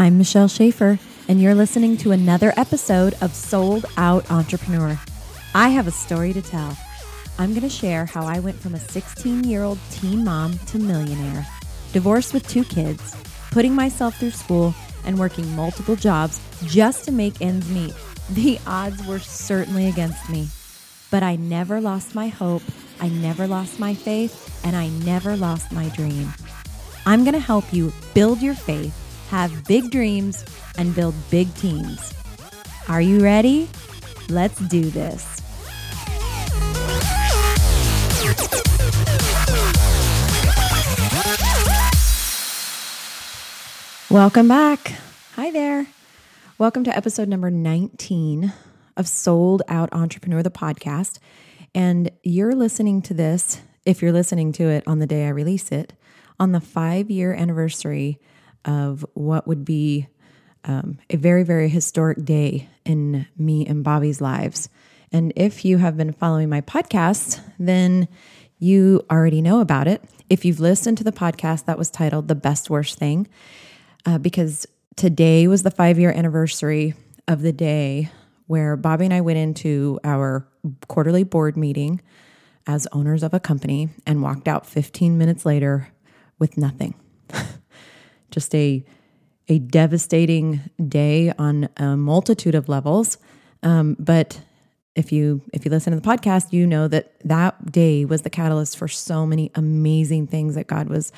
I'm Michelle Schaefer, and you're listening to another episode of Sold Out Entrepreneur. I have a story to tell. I'm going to share how I went from a 16 year old teen mom to millionaire, divorced with two kids, putting myself through school, and working multiple jobs just to make ends meet. The odds were certainly against me, but I never lost my hope, I never lost my faith, and I never lost my dream. I'm going to help you build your faith, have big dreams, and build big teams. Are you ready? Let's do this. Welcome back. Hi there. Welcome to episode number 19 of Sold Out Entrepreneur, the podcast. And you're listening to this, if you're listening to it on the day I release it, on the five year anniversary of what would be um, a very, very historic day in me and Bobby's lives. And if you have been following my podcast, then you already know about it. If you've listened to the podcast that was titled The Best Worst Thing, uh, because today was the five year anniversary of the day where Bobby and I went into our quarterly board meeting as owners of a company and walked out 15 minutes later with nothing. Just a a devastating day on a multitude of levels. Um, but if you if you listen to the podcast, you know that that day was the catalyst for so many amazing things that God was,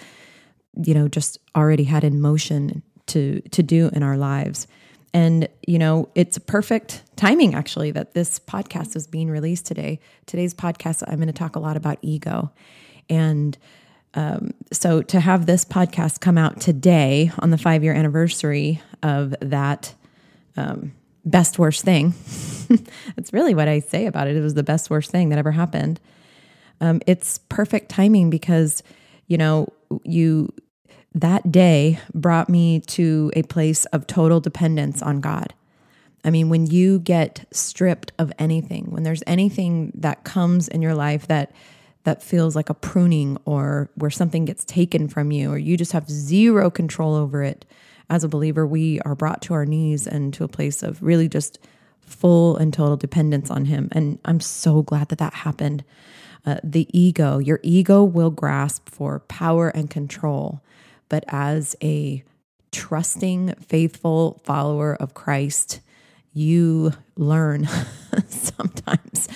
you know, just already had in motion to to do in our lives. And you know, it's a perfect timing actually that this podcast is being released today. Today's podcast, I'm going to talk a lot about ego, and um, so to have this podcast come out today on the five year anniversary of that um, best worst thing, that's really what I say about it. It was the best worst thing that ever happened. Um, it's perfect timing because you know you that day brought me to a place of total dependence on God. I mean, when you get stripped of anything, when there's anything that comes in your life that that feels like a pruning or where something gets taken from you or you just have zero control over it. As a believer we are brought to our knees and to a place of really just full and total dependence on him. And i'm so glad that that happened. Uh, the ego your ego will grasp for power and control. But as a trusting faithful follower of christ you learn sometimes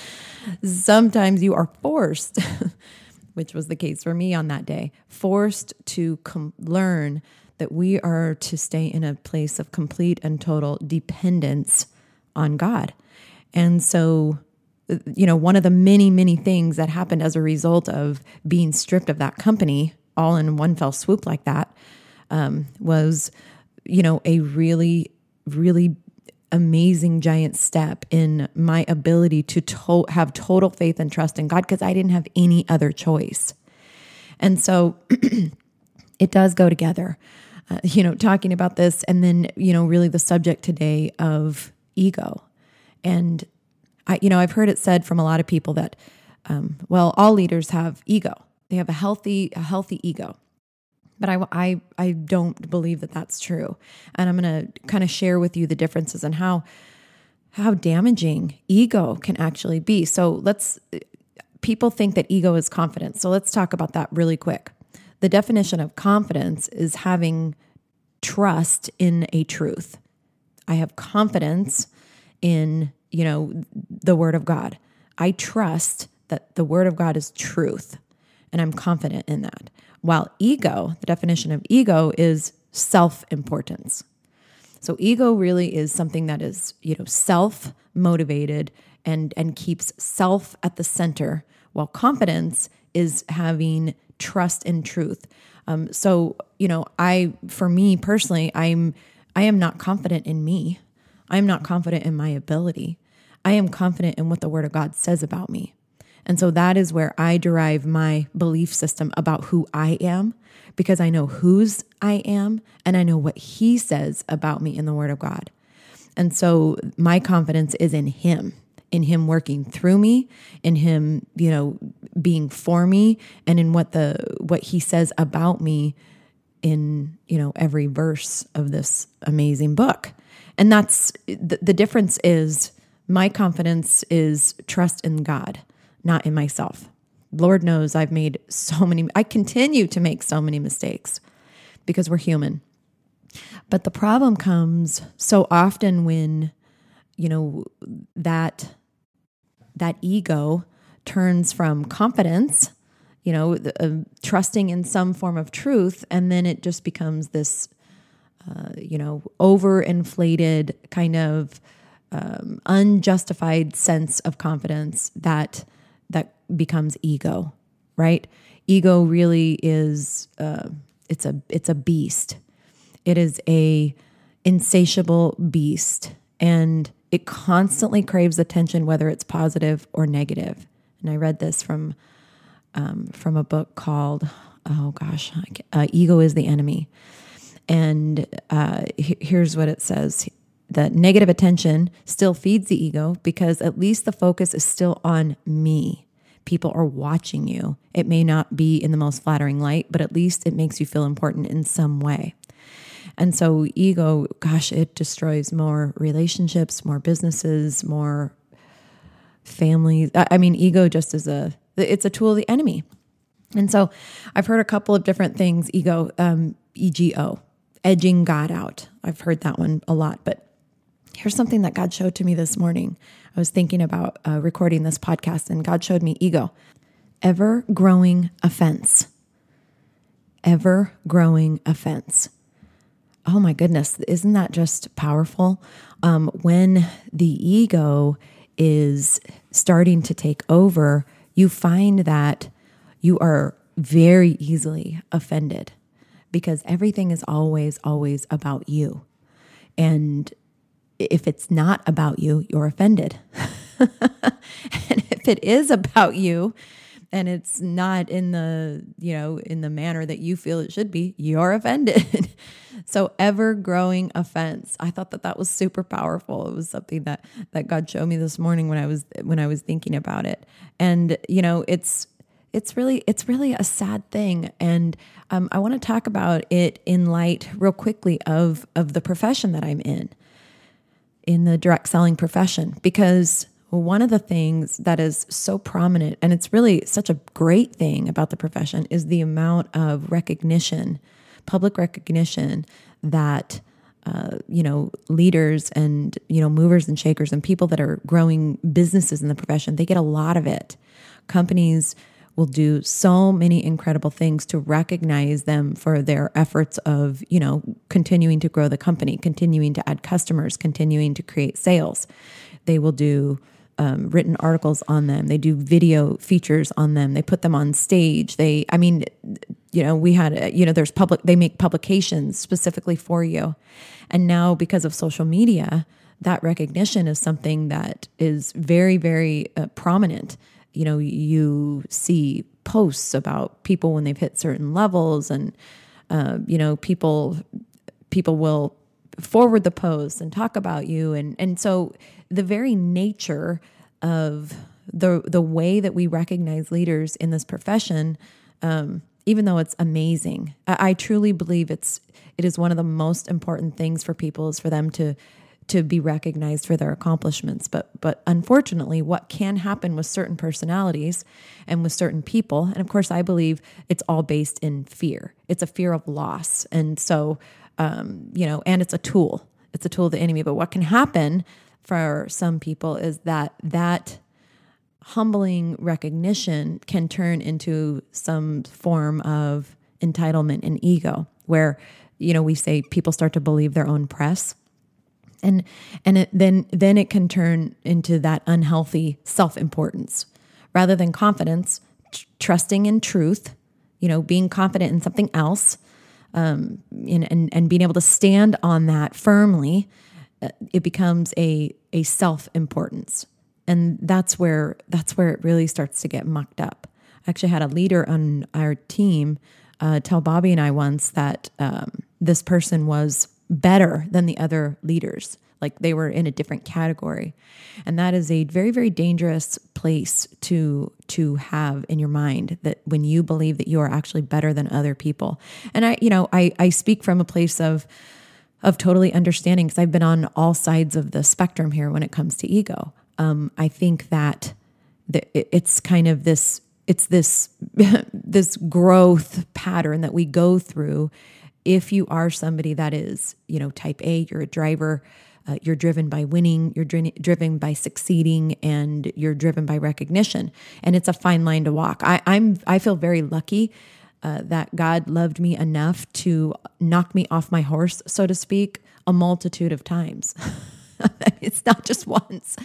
sometimes you are forced, which was the case for me on that day, forced to com- learn that we are to stay in a place of complete and total dependence on God. And so, you know, one of the many, many things that happened as a result of being stripped of that company all in one fell swoop like that um, was, you know, a really, really amazing giant step in my ability to, to- have total faith and trust in God because I didn't have any other choice. And so it does go together. Uh, you know, talking about this and then, you know, really the subject today of ego. And I, you know, I've heard it said from a lot of people that, um, well, all leaders have ego. They have a healthy, a healthy ego. But I, I, I don't believe that that's true. And I'm going to kind of share with you the differences and how, how damaging ego can actually be. So let's, people think that ego is confidence. So let's talk about that really quick. The definition of confidence is having trust in a truth. I have confidence in, you know, the word of God. I trust that the word of God is truth and I'm confident in that. While ego, the definition of ego is self importance. So ego really is something that is, you know, self motivated and and keeps self at the center, while confidence is having trust in truth. Um, so you know, I for me personally, I'm I am not confident in me. I am not confident in my ability. I am confident in what the Word of God says about me. And so that is where I derive my belief system about who I am because I know whose I am and I know what He says about me in the Word of God. And so my confidence is in Him, in Him working through me, in Him, you know, being for me, and in what the what He says about me in you know every verse of this amazing book and that's the, the difference is my confidence is trust in god not in myself. Lord knows i've made so many i continue to make so many mistakes because we're human. But the problem comes so often when you know that that ego turns from confidence you know, uh, trusting in some form of truth, and then it just becomes this, uh, you know, overinflated kind of um, unjustified sense of confidence that that becomes ego, right? Ego really is uh, it's a it's a beast. It is a insatiable beast, and it constantly craves attention, whether it's positive or negative. And I read this from um, from a book called, oh gosh, uh, Ego is the Enemy. And uh, here's what it says that negative attention still feeds the ego because at least the focus is still on me. People are watching you. It may not be in the most flattering light, but at least it makes you feel important in some way. And so, ego, gosh, it destroys more relationships, more businesses, more families. I mean, ego just is a it's a tool of the enemy. And so I've heard a couple of different things ego, um, EGO, edging God out. I've heard that one a lot. But here's something that God showed to me this morning. I was thinking about uh, recording this podcast, and God showed me ego, ever growing offense. Ever growing offense. Oh my goodness, isn't that just powerful? Um, when the ego is starting to take over, you find that you are very easily offended because everything is always, always about you. And if it's not about you, you're offended. and if it is about you, and it's not in the you know in the manner that you feel it should be you're offended. So ever growing offense i thought that that was super powerful. It was something that that god showed me this morning when i was when i was thinking about it. And you know it's it's really it's really a sad thing. And um, i want to talk about it in light real quickly of of the profession that i'm in in the direct selling profession because one of the things that is so prominent, and it's really such a great thing about the profession, is the amount of recognition, public recognition that. Uh, you know, leaders and, you know, movers and shakers and people that are growing businesses in the profession, they get a lot of it. Companies will do so many incredible things to recognize them for their efforts of, you know, continuing to grow the company, continuing to add customers, continuing to create sales. They will do um, written articles on them. They do video features on them. They put them on stage. They, I mean, you know, we had, you know, there's public, they make publications specifically for you. And now because of social media, that recognition is something that is very, very uh, prominent. You know, you see posts about people when they've hit certain levels and, uh, you know, people, people will forward the post and talk about you. And, and so the very nature of the, the way that we recognize leaders in this profession, um, even though it's amazing, I, I truly believe it's, it is one of the most important things for people is for them to, to be recognized for their accomplishments. But but unfortunately, what can happen with certain personalities and with certain people, and of course, I believe it's all based in fear. It's a fear of loss, and so um, you know, and it's a tool. It's a tool of the enemy. But what can happen for some people is that that humbling recognition can turn into some form of entitlement and ego, where you know we say people start to believe their own press and and it, then then it can turn into that unhealthy self-importance rather than confidence tr- trusting in truth you know being confident in something else um, and, and, and being able to stand on that firmly, uh, it becomes a, a self importance. And that's where, that's where it really starts to get mucked up. I actually had a leader on our team uh, tell Bobby and I once that um, this person was better than the other leaders. like they were in a different category. And that is a very, very dangerous place to to have in your mind that when you believe that you are actually better than other people. And I, you know, I, I speak from a place of of totally understanding because I've been on all sides of the spectrum here when it comes to ego. Um, I think that the, it's kind of this it's this this growth pattern that we go through if you are somebody that is you know type a you're a driver uh, you're driven by winning you're dri- driven by succeeding and you're driven by recognition and it's a fine line to walk. I, i'm i feel very lucky uh, that god loved me enough to knock me off my horse so to speak a multitude of times. It's not just once.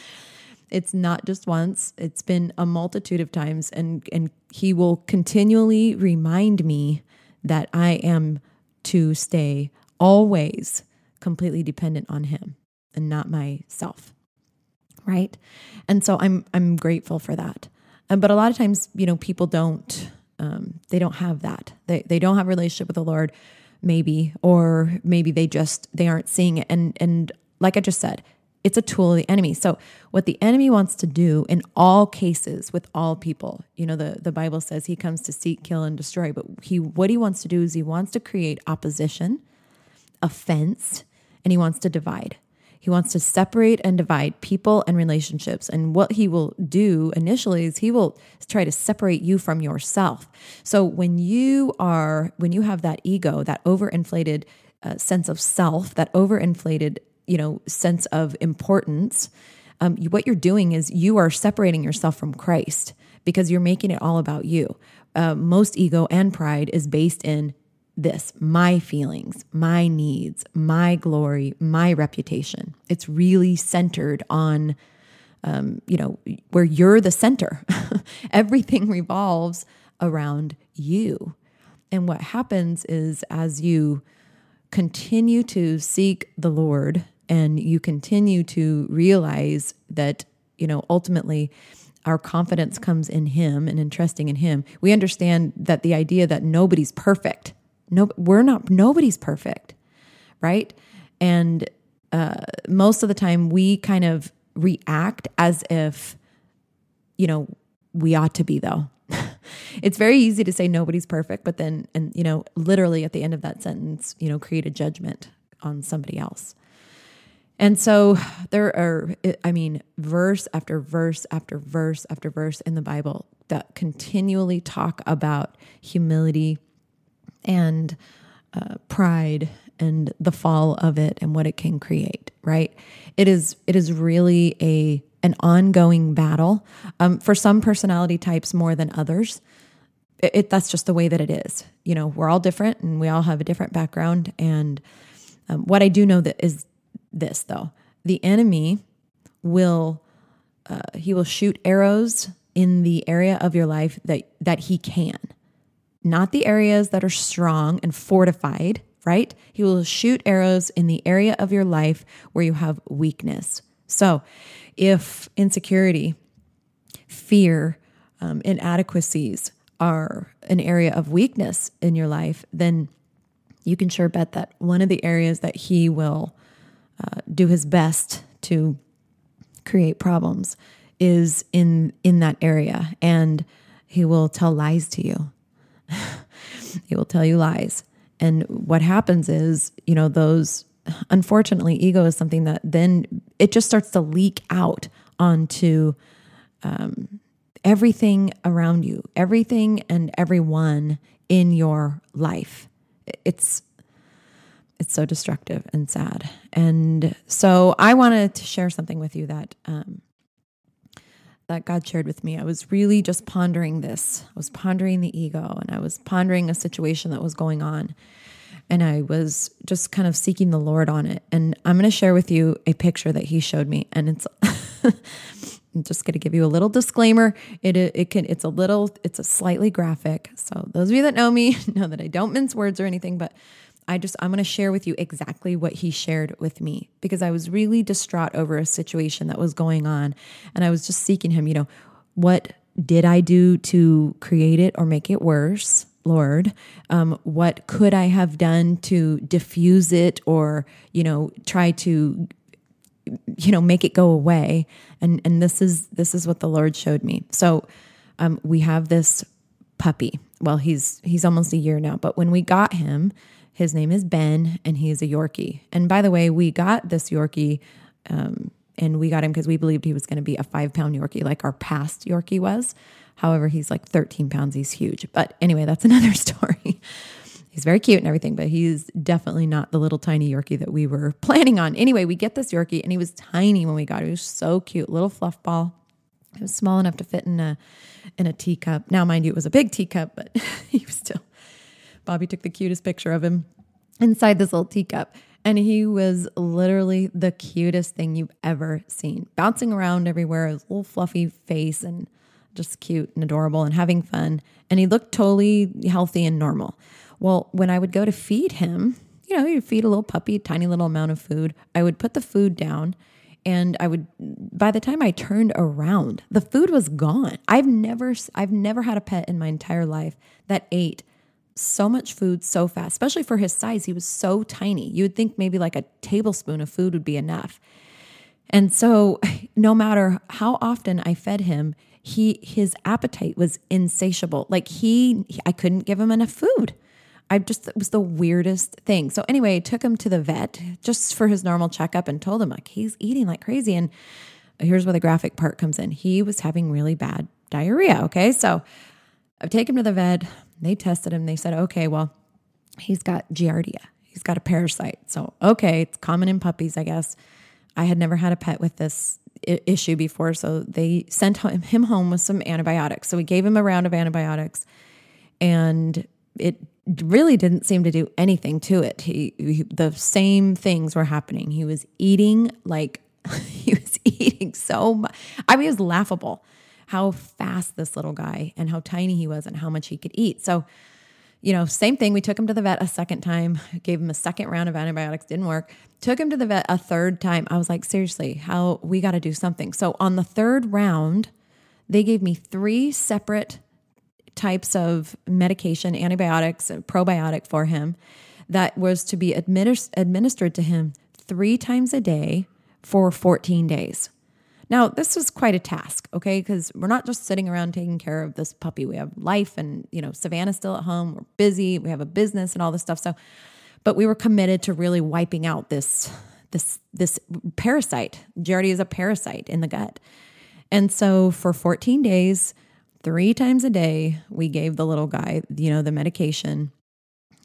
It's not just once. It's been a multitude of times and and he will continually remind me that i am to stay always completely dependent on him and not myself right? And so i'm i'm grateful for that. And but a lot of times you know people don't um, they don't have that. They, they don't have a relationship with the lord maybe or maybe they just they aren't seeing it. And and like i just said it's a tool of the enemy. So what the enemy wants to do in all cases with all people, you know, the, the Bible says he comes to seek, kill, and destroy. But he what he wants to do is he wants to create opposition, offense, and he wants to divide. He wants to separate and divide people and relationships. And what he will do initially is he will try to separate you from yourself. So when you are, when you have that ego, that overinflated uh, sense of self, that overinflated you know sense of importance um, what you're doing is you are separating yourself from christ because you're making it all about you. Uh, most ego and pride is based in this my feelings my needs my glory my reputation. It's really centered on um, you know where you're the center. Everything revolves around you. And what happens is as you continue to seek the lord and you continue to realize that, you know, ultimately our confidence comes in him and in trusting in him. We understand that the idea that nobody's perfect. No, we're not, nobody's perfect, right? And uh, most of the time we kind of react as if, you know, we ought to be though. It's very easy to say nobody's perfect, but then, and, you know, literally at the end of that sentence, you know, create a judgment on somebody else. And so there are, I mean, verse after verse after verse after verse in the Bible that continually talk about humility and uh, pride and the fall of it and what it can create. Right? It is. It is really a an ongoing battle um, for some personality types more than others. It, it, that's just the way that it is. You know, we're all different and we all have a different background. And um, what I do know that is this though the enemy will uh, he will shoot arrows in the area of your life that that he can not the areas that are strong and fortified right he will shoot arrows in the area of your life where you have weakness so if insecurity fear um, inadequacies are an area of weakness in your life then you can sure bet that one of the areas that he will uh, do his best to create problems is in in that area and he will tell lies to you. He will tell you lies. And what happens is you know those unfortunately ego is something that then it just starts to leak out onto um, everything around you everything and everyone in your life it's it's so destructive and sad. And so I wanted to share something with you that um, that God shared with me. I was really just pondering this. I was pondering the ego, and I was pondering a situation that was going on, and I was just kind of seeking the Lord on it. And I'm going to share with you a picture that He showed me, and it's. I'm just going to give you a little disclaimer. It it can it's a little it's a slightly graphic. So those of you that know me know that I don't mince words or anything, but I just, I'm going to share with you exactly what he shared with me because I was really distraught over a situation that was going on. And I was just seeking him, you know, what did I do to create it or make it worse? Lord, um, what could I have done to diffuse it or, you know, try to you know, make it go away. And and this is this is what the Lord showed me. So um, we have this puppy. Well, he's he's almost a year now, but when we got him, his name is Ben, and he's a Yorkie. And by the way, we got this Yorkie, um, and we got him because we believed he was going to be a five pound Yorkie, like our past Yorkie was. However, he's like 13 pounds. He's huge. But anyway, that's another story. he's very cute and everything, but he's definitely not the little tiny Yorkie that we were planning on. Anyway, we get this Yorkie, and he was tiny when we got him. He was so cute, little fluff ball. It was small enough to fit in a in a teacup. Now, mind you, it was a big teacup, but he was still. Bobby took the cutest picture of him inside this little teacup. And he was literally the cutest thing you've ever seen, bouncing around everywhere, his little fluffy face, and just cute and adorable and having fun. And he looked totally healthy and normal. Well, when I would go to feed him, you know, you feed a little puppy a tiny little amount of food. I would put the food down and I would by the time I turned around, the food was gone. I've never I've never had a pet in my entire life that ate so much food so fast, especially for his size. He was so tiny. You would think maybe like a tablespoon of food would be enough. And so no matter how often I fed him, he his appetite was insatiable. Like he I couldn't give him enough food. I just it was the weirdest thing. So anyway, I took him to the vet just for his normal checkup and told him like he's eating like crazy. And here's where the graphic part comes in. He was having really bad diarrhea. Okay, so I've taken him to the vet. They tested him. They said, okay, well, he's got giardia. He's got a parasite. So okay, it's common in puppies, I guess. I had never had a pet with this issue before, so they sent him home with some antibiotics. So we gave him a round of antibiotics, and it really didn't seem to do anything to it. He, he, the same things were happening. He was eating like he was eating so much. I mean, it was laughable how fast this little guy and how tiny he was and how much he could eat. So, you know, same thing. We took him to the vet a second time, gave him a second round of antibiotics, didn't work. Took him to the vet a third time. I was like, seriously, how we got to do something. So on the third round, they gave me three separate types of medication, antibiotics, probiotic for him that was to be administ- administered to him three times a day for 14 days. Now, this was quite a task, okay? Because we're not just sitting around taking care of this puppy. We have life and, you know, Savannah's still at home. We're busy. We have a business and all this stuff. So, but we were committed to really wiping out this this this parasite. Giardia is a parasite in the gut. And so for 14 days, three times a day, we gave the little guy, you know, the medication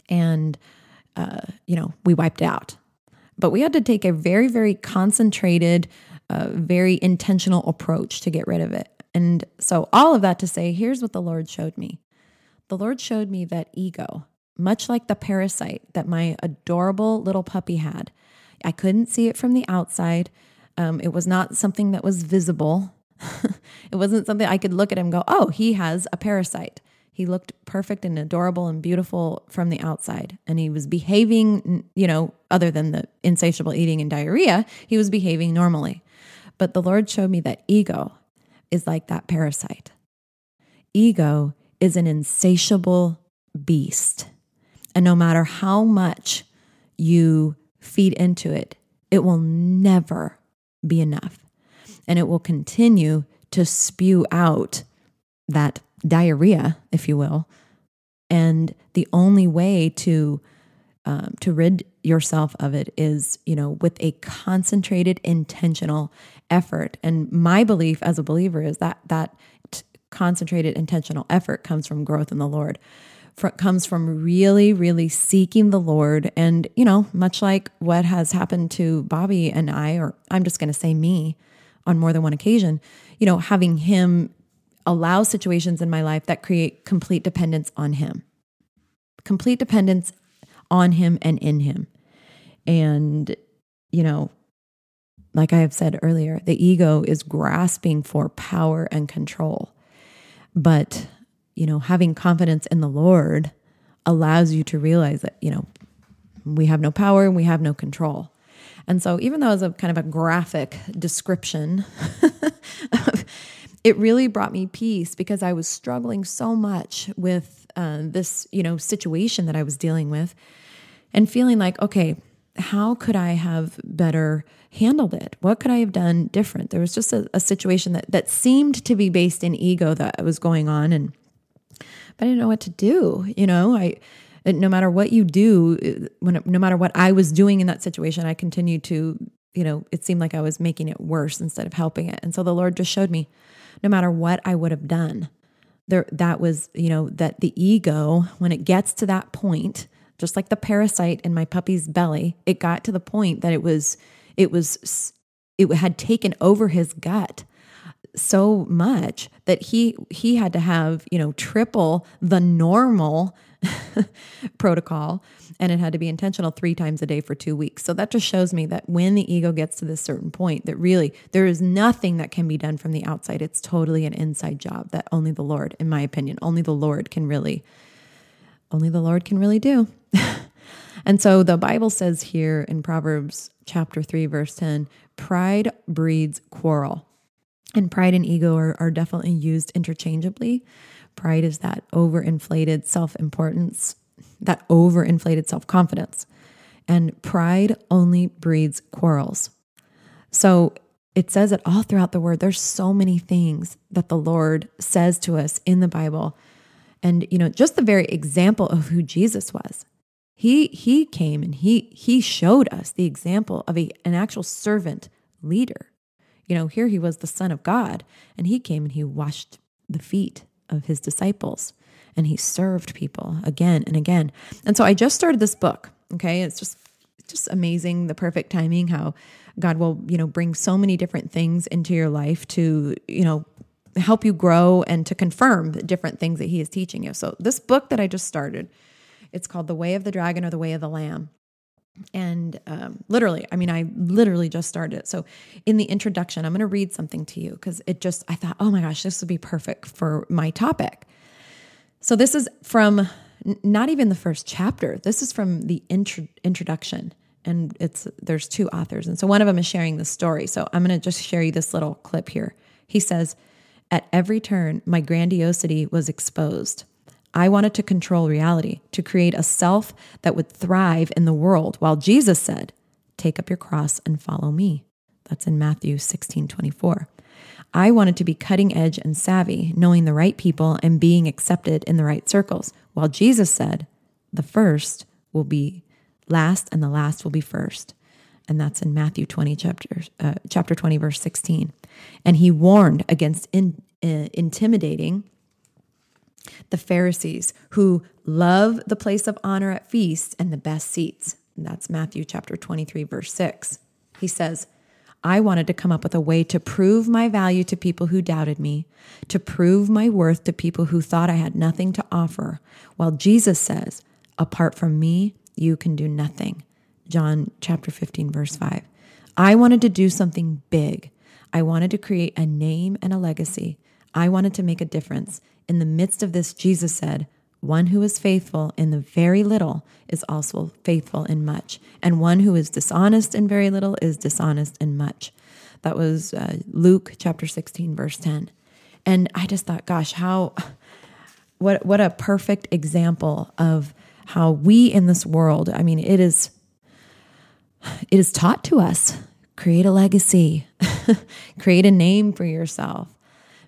and, uh, you know, we wiped out. But we had to take a very, very concentrated, uh, very intentional approach to get rid of it. And so, all of that to say, here's what the Lord showed me the Lord showed me that ego, much like the parasite that my adorable little puppy had, I couldn't see it from the outside. Um, it was not something that was visible. it wasn't something I could look at him go, oh, he has a parasite. He looked perfect and adorable and beautiful from the outside. And he was behaving, you know, other than the insatiable eating and diarrhea, he was behaving normally. But the Lord showed me that ego is like that parasite. Ego is an insatiable beast. And no matter how much you feed into it, it will never be enough and it will continue to spew out that diarrhea, if you will. And the only way to um, to rid yourself of it is, you know, with a concentrated, intentional effort. And my belief as a believer is that that t- concentrated, intentional effort comes from growth in the Lord. For, comes from really, really seeking the Lord. And, you know, much like what has happened to Bobby and I, or I'm just going to say me, on more than one occasion, you know, having him allow situations in my life that create complete dependence on him, complete dependence on him and in him. And, you know, like I have said earlier, the ego is grasping for power and control. But, you know, having confidence in the Lord allows you to realize that, you know, we have no power and we have no control. And so, even though it was a kind of a graphic description, it really brought me peace because I was struggling so much with uh, this, you know, situation that I was dealing with, and feeling like, okay, how could I have better handled it? What could I have done different? There was just a, a situation that that seemed to be based in ego that was going on, and but I didn't know what to do. You know, I no matter what you do, when no matter what I was doing in that situation, I continued to, you know, it seemed like I was making it worse instead of helping it. And so the Lord just showed me, no matter what I would have done, there that was, you know, that the ego, when it gets to that point, just like the parasite in my puppy's belly, it got to the point that it was, it was, it had taken over his gut so much that he he had to have you know triple the normal protocol and it had to be intentional three times a day for two weeks. So that just shows me that when the ego gets to this certain point, that really there is nothing that can be done from the outside. It's totally an inside job that only the Lord, in my opinion, only the Lord can really, only the Lord can really do. and so the Bible says here in Proverbs chapter 3, verse 10 pride breeds quarrel. And pride and ego are, are definitely used interchangeably. Pride is that overinflated self importance, that overinflated self confidence. And pride only breeds quarrels. So it says it all throughout the word. There's so many things that the Lord says to us in the Bible. And, you know, just the very example of who Jesus was. He, he came and he, he showed us the example of a, an actual servant leader. You know, here he was the son of God and he came and he washed the feet of his disciples and he served people again and again. And so I just started this book. Okay. It's just, just amazing the perfect timing how God will, you know, bring so many different things into your life to, you know, help you grow and to confirm the different things that he is teaching you. So this book that I just started, it's called The Way of the Dragon or The Way of the Lamb and um, literally i mean i literally just started it so in the introduction i'm going to read something to you because it just i thought oh my gosh this would be perfect for my topic so this is from not even the first chapter. This is from the intro- introduction. And it's there's two authors. And so one of them is sharing the story. So i'm going to just share you this little clip here. He says at every turn my grandiosity was exposed. I wanted to control reality, to create a self that would thrive in the world, while Jesus said, Take up your cross and follow me. That's in Matthew 16 24. I wanted to be cutting edge and savvy, knowing the right people and being accepted in the right circles, while Jesus said, The first will be last and the last will be first. And that's in Matthew 20, chapter, uh, chapter 20, verse 16. And he warned against in, uh, intimidating the Pharisees who love the place of honor at feasts and the best seats. And that's Matthew chapter 23, verse 6. He says, I wanted to come up with a way to prove my value to people who doubted me, to prove my worth to people who thought I had nothing to offer, while Jesus says, Apart from me, you can do nothing. John chapter 15, verse 5. I wanted to do something big. I wanted to create a name and a legacy. I wanted to make a difference. In the midst of this, Jesus said, One who is faithful in the very little is also faithful in much, and one who is dishonest in very little is dishonest in much. That was uh, Luke chapter 16, verse 10. And I just thought, gosh, how, what, what a perfect example of how we in this world, I mean, it is, it is taught to us create a legacy, create a name for yourself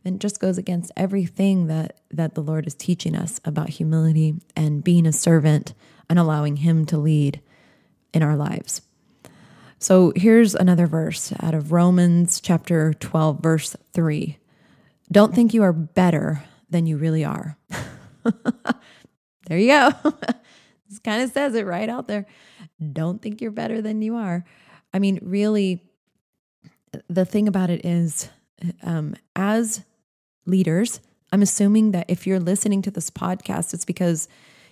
and just goes against everything that that the Lord is teaching us about humility and being a servant and allowing him to lead in our lives. So here's another verse out of Romans chapter 12 verse 3. Don't think you are better than you really are. there you go. this kind of says it right out there. Don't think you're better than you are. I mean, really, the thing about it is, um, as leaders. I'm assuming that if you're listening to this podcast, it's because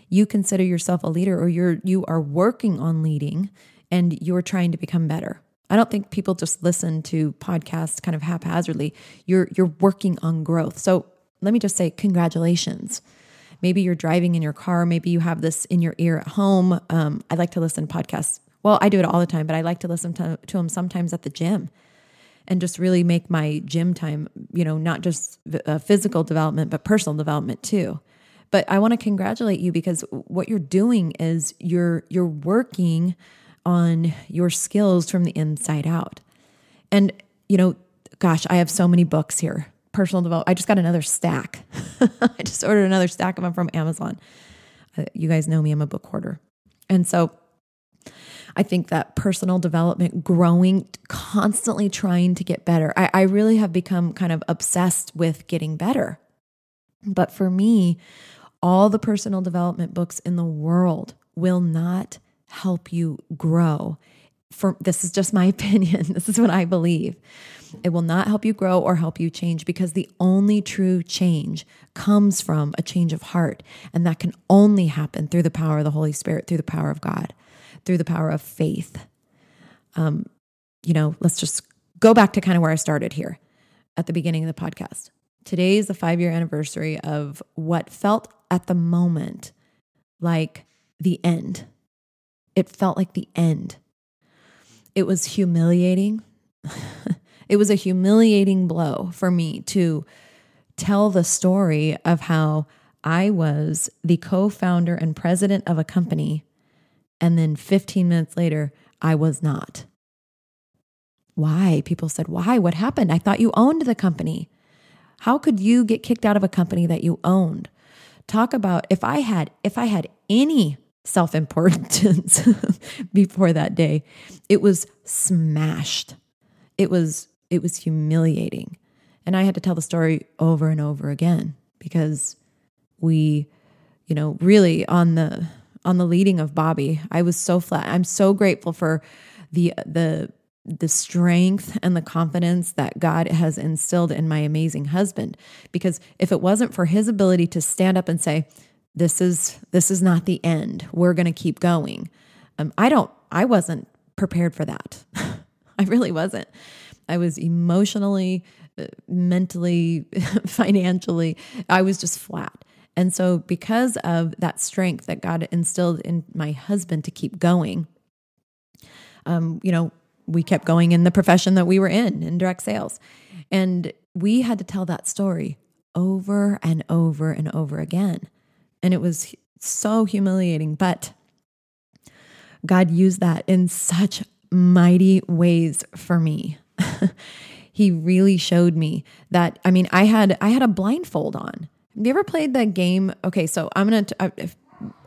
you consider yourself a leader or you're you are working on leading and you're trying to become better. I don't think people just listen to podcasts kind of haphazardly. You're you're working on growth. So let me just say congratulations. Maybe you're driving in your car. Maybe you have this in your ear at home. Um, I like to listen to podcasts. Well, I do it all the time, but I like to listen to, to them sometimes at the gym and just really make my gym time, you know, not just uh, physical development, but personal development too. But I want to congratulate you because what you're doing is you're you're working on your skills from the inside out. And, you know, gosh, I have so many books here. Personal development. I just got another stack. I just ordered another stack of them from Amazon. Uh, you guys know me, I'm a book hoarder. And so I think that personal development, growing, constantly trying to get better. I, I really have become kind of obsessed with getting better. But for me, all the personal development books in the world will not help you grow. For this is just my opinion. This is what I believe. It will not help you grow or help you change because the only true change comes from a change of heart. And that can only happen through the power of the Holy Spirit, through the power of God, through the power of faith. Um, you know, let's just go back to kind of where I started here at the beginning of the podcast. Today is the five year anniversary of what felt at the moment like the end. It felt like the end. It was humiliating. it was a humiliating blow for me to tell the story of how I was the co founder and president of a company. And then 15 minutes later, I was not. Why? People said, Why? What happened? I thought you owned the company. How could you get kicked out of a company that you owned? Talk about if I had if I had any self-importance before that day, it was smashed. It was it was humiliating. And I had to tell the story over and over again because we, you know, really on the on the leading of Bobby, I was so flat. I'm so grateful for the the the strength and the confidence that God has instilled in my amazing husband. Because if it wasn't for his ability to stand up and say this is this is not the end. We're going to keep going. Um, i don't i wasn't prepared for that. I really wasn't. I was emotionally uh, mentally financially i was just flat and so because of that strength that god instilled in my husband to keep going um, you know we kept going in the profession that we were in, in direct sales. And we had to tell that story over and over and over again. And it was so humiliating, but God used that in such mighty ways for me. he really showed me that I mean I had I had a blindfold on. Have you ever played that game? Okay, so I'm going to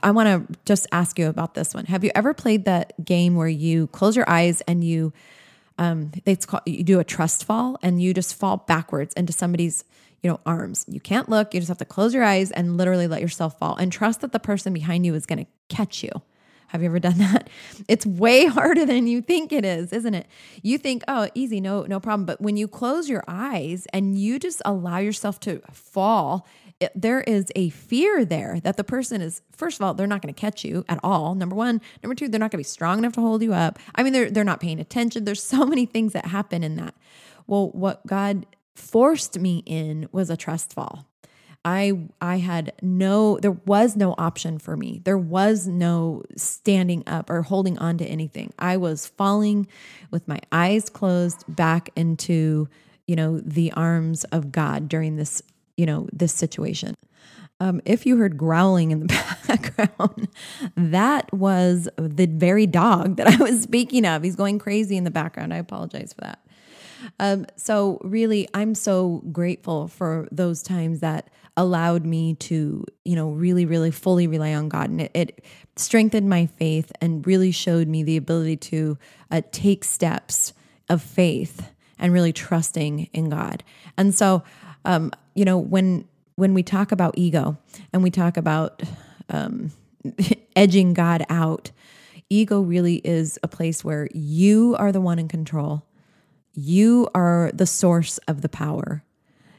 I want to just ask you about this one. Have you ever played that game where you close your eyes and you, um, it's called, you do a trust fall and you just fall backwards into somebody's, you know, arms. You can't look. You just have to close your eyes and literally let yourself fall and trust that the person behind you is going to catch you. Have you ever done that? It's way harder than you think it is, isn't it? You think, oh, easy, no, no problem. But when you close your eyes and you just allow yourself to fall it, there is a fear there that the person is first of all they're not going to catch you at all number one. Number two they're not going to be strong enough to hold you up. I mean they're, they're not paying attention. There's so many things that happen in that. Well what god forced me in was a trust fall. I I had no there was no option for me. There was no standing up or holding on to anything. I was falling with my eyes closed back into, you know, the arms of God during this you know, this situation. Um, if you heard growling in the background, that was the very dog that I was speaking of. He's going crazy in the background. I apologize for that. Um, so, really, I'm so grateful for those times that allowed me to, you know, really, really fully rely on God. And it, it strengthened my faith and really showed me the ability to uh, take steps of faith and really trusting in God. And so, um, you know, when when we talk about ego and we talk about um, edging God out, ego really is a place where you are the one in control. You are the source of the power.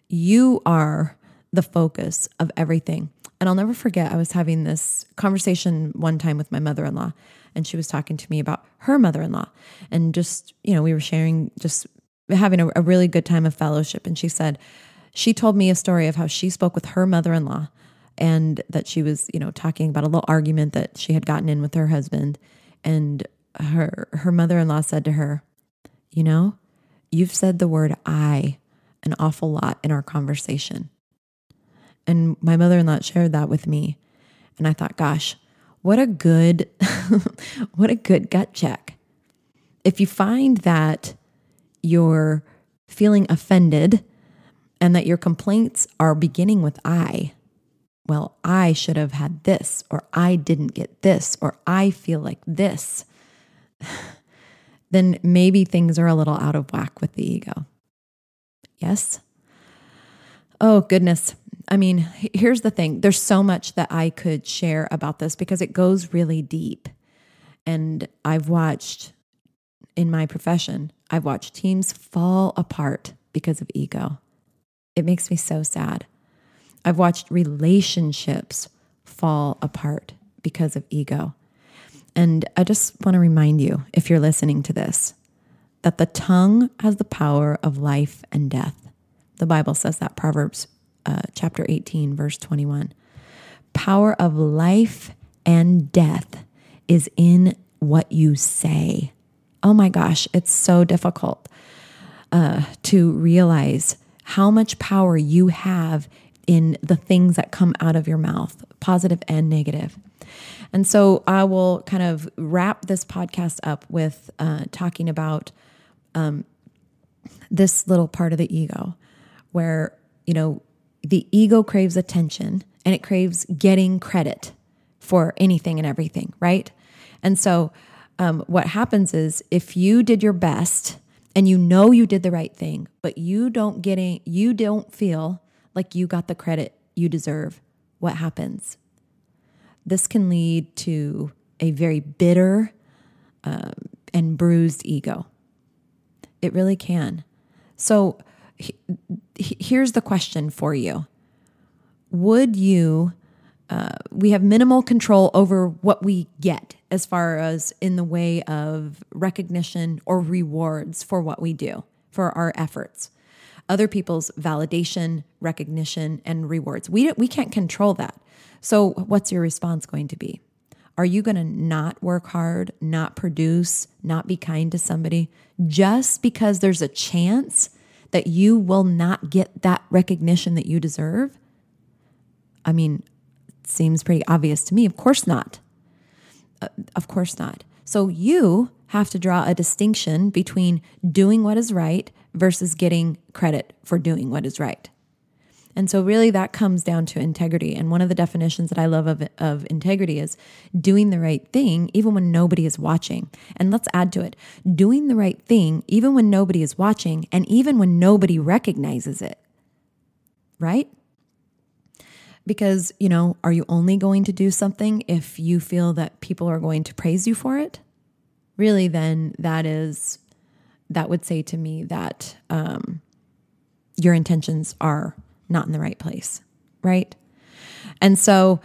You are the focus of everything. And I'll never forget, I was having this conversation one time with my mother in law, and she was talking to me about her mother in law. And just, you know, we were sharing, just having a, a really good time of fellowship. And she said, she told me a story of how she spoke with her mother in law and that she was, you know, talking about a little argument that she had gotten in with her husband. And her her mother in law said to her, You know, you've said the word I an awful lot in our conversation. And my mother in law shared that with me. And I thought, gosh, What a good what a good gut check. If you find that you're feeling offended and that your complaints are beginning with I, well, I should have had this, or I didn't get this, or I feel like this, then maybe things are a little out of whack with the ego. Yes? Oh, goodness. I mean, here's the thing there's so much that I could share about this because it goes really deep. And I've watched in my profession, I've watched teams fall apart because of ego. It makes me so sad. I've watched relationships fall apart because of ego. And I just want to remind you, if you're listening to this, that the tongue has the power of life and death. The Bible says that, Proverbs uh, chapter 18, verse 21. Power of life and death is in what you say. Oh my gosh, it's so difficult uh, to realize how much power you have in the things that come out of your mouth, positive and negative. And so I will kind of wrap this podcast up with uh, talking about um, this little part of the ego where, you know, the ego craves attention and it craves getting credit for anything and everything, right? And so um, what happens is if you did your best and you know you did the right thing, but you don't getting you don't feel like you got the credit you deserve, what happens? This can lead to a very bitter um, and bruised ego. It really can. So he, here's the question for you Would you, we have minimal control over what we get as far as in the way of recognition or rewards for what we do, for our efforts other people's validation, recognition, and rewards. We, we can't control that. So, what's your response going to be? Are you going to not work hard, not produce, not be kind to somebody just because there's a chance that you will not get that recognition that you deserve? I mean, seems pretty obvious to me. Of course not. Uh, of course not. So you have to draw a distinction between doing what is right versus getting credit for doing what is right. And so, really, that comes down to integrity. And one of the definitions that I love of, of integrity is doing the right thing even when nobody is watching. And let's add to it doing the right thing even when nobody is watching and even when nobody recognizes it. Right? Because, you know, are you only going to do something if you feel that people are going to praise you for it? Really, then that is that would say to me that um, your intentions are not in the right place, right? And so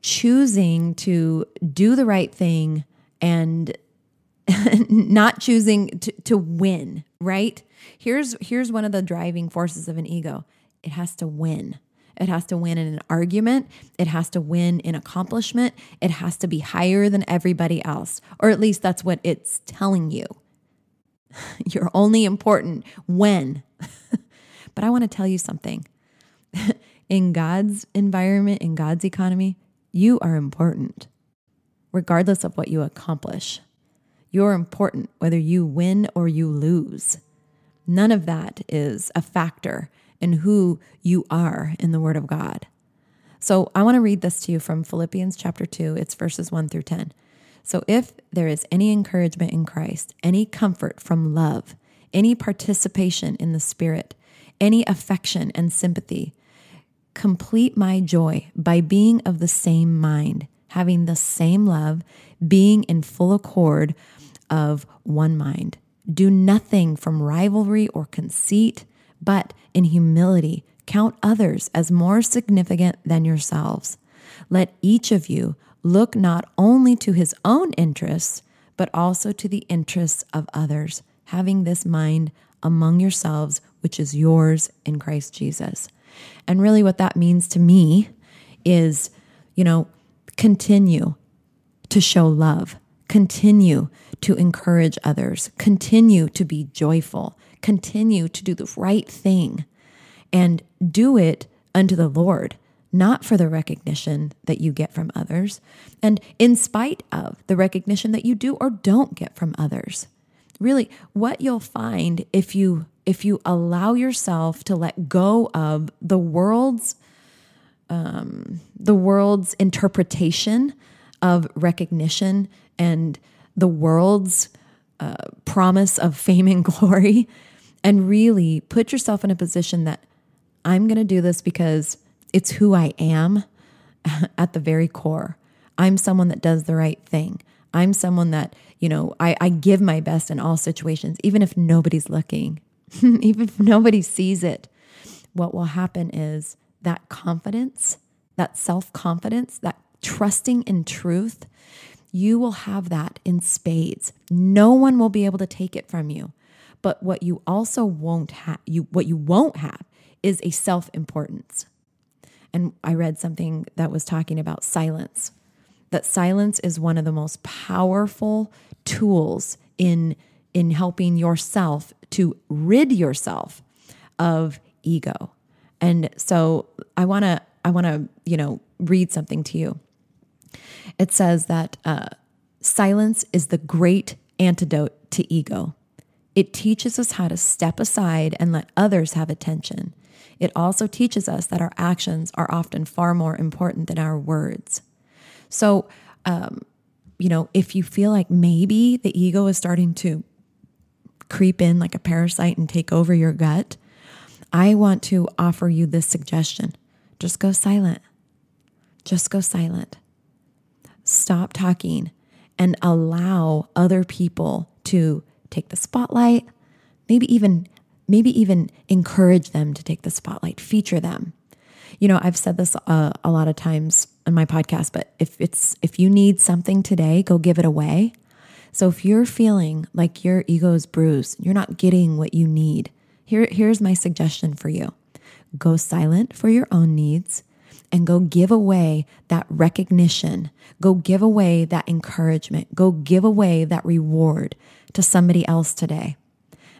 choosing to do the right thing and not choosing to, to win, right? Here's here's one of the driving forces of an ego. It has to win. It has to win in an argument. It has to win in accomplishment. It has to be higher than everybody else, or at least that's what it's telling you. You're only important when. but I want to tell you something. in God's environment, in God's economy, you are important, regardless of what you accomplish. You're important whether you win or you lose. None of that is a factor in who you are in the Word of God. So I want to read this to you from Philippians chapter 2. It's verses 1 through 10. So, if there is any encouragement in Christ, any comfort from love, any participation in the Spirit, any affection and sympathy, complete my joy by being of the same mind, having the same love, being in full accord of one mind. Do nothing from rivalry or conceit, but in humility count others as more significant than yourselves. Let each of you look not only to his own interests, but also to the interests of others, having this mind among yourselves, which is yours in Christ Jesus. And really, what that means to me is, you know, continue to show love, continue to encourage others, continue to be joyful, continue to do the right thing, and do it unto the Lord not for the recognition that you get from others, and in spite of the recognition that you do or don't get from others. Really, what you'll find if you if you allow yourself to let go of the world's um, the world's interpretation of recognition and the world's uh, promise of fame and glory, and really put yourself in a position that I'm going to do this because it's who I am at the very core. I'm someone that does the right thing. I'm someone that, you know, I, I give my best in all situations, even if nobody's looking, even if nobody sees it. What will happen is that confidence, that self confidence, that trusting in truth, you will have that in spades. No one will be able to take it from you. But what you also won't have, you what you won't have is a self importance. And I read something that was talking about silence. That silence is one of the most powerful tools in in helping yourself to rid yourself of ego. And so I want to I want to, you know, read something to you. It says that uh, silence is the great antidote to ego. It teaches us how to step aside and let others have attention. It also teaches us that our actions are often far more important than our words. So, um, you know, if you feel like maybe the ego is starting to creep in like a parasite and take over your gut, I want to offer you this suggestion just go silent. Just go silent. Stop talking and allow other people to take the spotlight, maybe even maybe even encourage them to take the spotlight, feature them. You know, I've said this uh, a lot of times on my podcast, but if it's if you need something today, go give it away. So if you're feeling like your ego is bruised, you're not getting what you need. Here here's my suggestion for you. Go silent for your own needs and go give away that recognition. Go give away that encouragement. Go give away that reward to somebody else today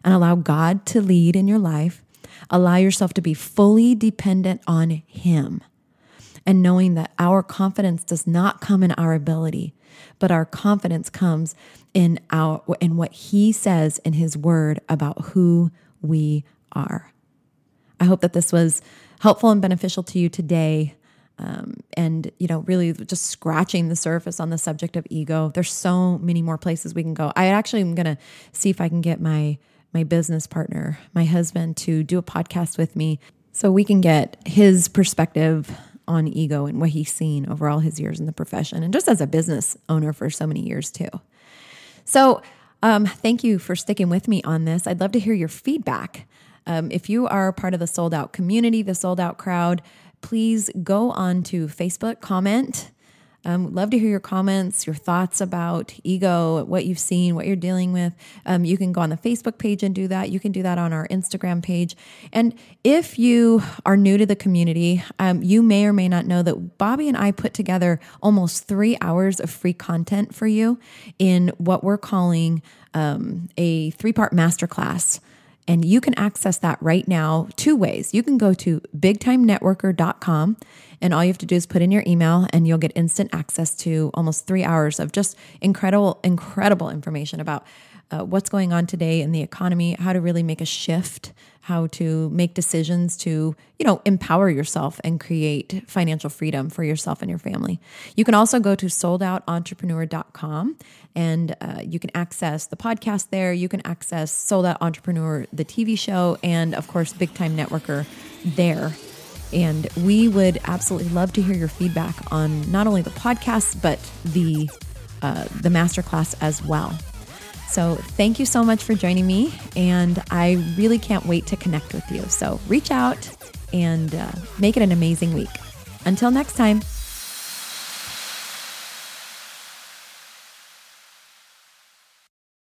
and allow God to lead in your life. Allow yourself to be fully dependent on Him. And knowing that our confidence does not come in our ability, but our confidence comes in our in what he says in his word about who we are. I hope that this was helpful and beneficial to you today. Um, and you know really just scratching the surface on the subject of ego there's so many more places we can go i actually am going to see if i can get my my business partner, my husband, to do a podcast with me so we can get his perspective on ego and what he's seen over all his years in the profession and just as a business owner for so many years too. So, um, thank you for sticking with me on this. I'd love to hear your feedback. Um, if you are part of the sold out community, the sold out crowd, please go on to Facebook, comment, um, love to hear your comments, your thoughts about ego, what you've seen, what you're dealing with. Um, you can go on the Facebook page and do that. You can do that on our Instagram page. And if you are new to the community, um, you may or may not know that Bobby and I put together almost three hours of free content for you in what we're calling um, a three part masterclass. And you can access that right now two ways. You can go to bigtimenetworker.com and all you have to do is put in your email and you'll get instant access to almost three hours of just incredible, incredible information about uh, what's going on today in the economy, how to really make a shift, how to make decisions to, you know, empower yourself and create financial freedom for yourself and your family. You can also go to soldoutentrepreneur.com and uh, you can access the podcast there. You can access Sold Out Entrepreneur, the TV show, and of course, Big Time Networker there. And we would absolutely love to hear your feedback on not only the podcast, but the, uh, the masterclass as well. So thank you so much for joining me. And I really can't wait to connect with you. So reach out and uh, make it an amazing week. Until next time.